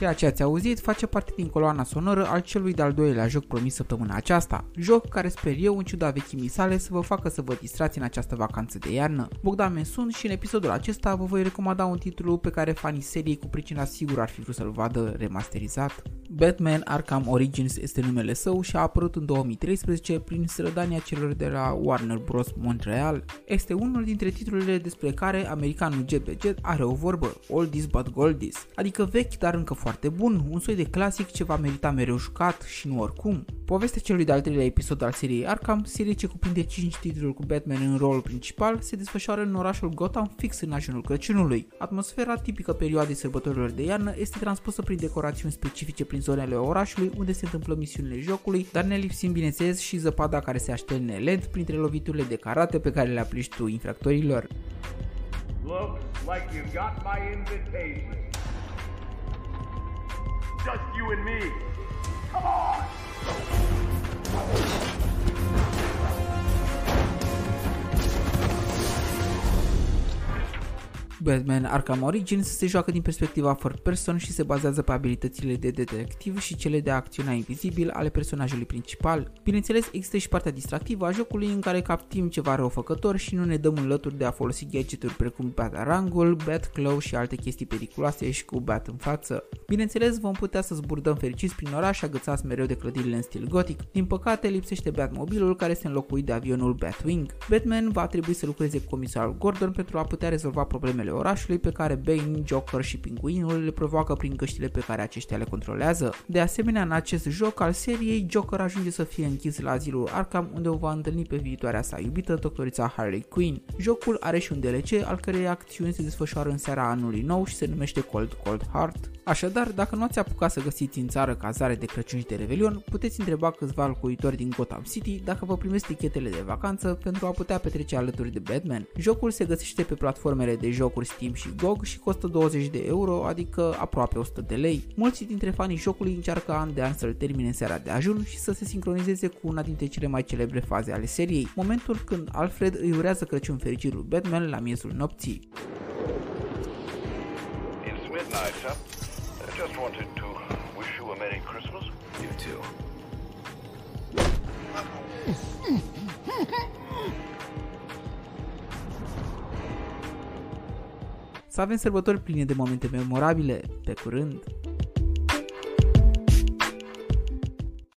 Ceea ce ați auzit face parte din coloana sonoră al celui de-al doilea joc promis săptămâna aceasta. Joc care sper eu, în ciuda vechimii sale, să vă facă să vă distrați în această vacanță de iarnă. Bogdan Mensun și în episodul acesta vă voi recomanda un titlu pe care fanii seriei cu pricina sigur ar fi vrut să-l vadă remasterizat. Batman Arkham Origins este numele său și a apărut în 2013 prin strădania celor de la Warner Bros. Montreal. Este unul dintre titlurile despre care americanul JBG are o vorbă, oldies but goldies, adică vechi dar încă foarte bun, un soi de clasic ce va merita mereu jucat și nu oricum. Povestea celui de-al treilea episod al seriei Arkham, serie ce cuprinde 5 titluri cu Batman în rol principal, se desfășoară în orașul Gotham fix în ajunul Crăciunului. Atmosfera tipică perioadei sărbătorilor de iarnă este transpusă prin decorațiuni specifice prin zonele orașului unde se întâmplă misiunile jocului, dar ne lipsim bineînțeles și zăpada care se așterne lent printre loviturile de karate pe care le aplici tu infractorilor. Looks like you got my invitation. Just you and me. Batman Arkham Origins se joacă din perspectiva third person și se bazează pe abilitățile de detectiv și cele de acționa invizibil ale personajului principal. Bineînțeles, există și partea distractivă a jocului în care captim ceva răufăcător și nu ne dăm în lături de a folosi gadgeturi precum Batarangul, Batclaw și alte chestii periculoase și cu Bat în față. Bineînțeles, vom putea să zburdăm fericiți prin oraș agățați mereu de clădirile în stil gotic. Din păcate, lipsește Batmobilul care este înlocuit de avionul Batwing. Batman va trebui să lucreze cu comisarul Gordon pentru a putea rezolva problemele ale orașului pe care Bane, Joker și Pinguinul le provoacă prin găștile pe care aceștia le controlează. De asemenea, în acest joc al seriei, Joker ajunge să fie închis la azilul Arkham unde o va întâlni pe viitoarea sa iubită, doctorița Harley Quinn. Jocul are și un DLC al cărei acțiuni se desfășoară în seara anului nou și se numește Cold Cold Heart. Așadar, dacă nu ați apucat să găsiți în țară cazare de Crăciun și de Revelion, puteți întreba câțiva locuitori din Gotham City dacă vă primesc tichetele de vacanță pentru a putea petrece alături de Batman. Jocul se găsește pe platformele de jocuri jocuri Steam și GOG și costă 20 de euro, adică aproape 100 de lei. Mulți dintre fanii jocului încearcă an de an să-l termine în seara de ajun și să se sincronizeze cu una dintre cele mai celebre faze ale seriei, momentul când Alfred îi urează Crăciun fericit lui Batman la miezul nopții. It's midnight, sir. I just wanted to wish you a Merry Christmas. You too. Să avem sărbători pline de momente memorabile. Pe curând!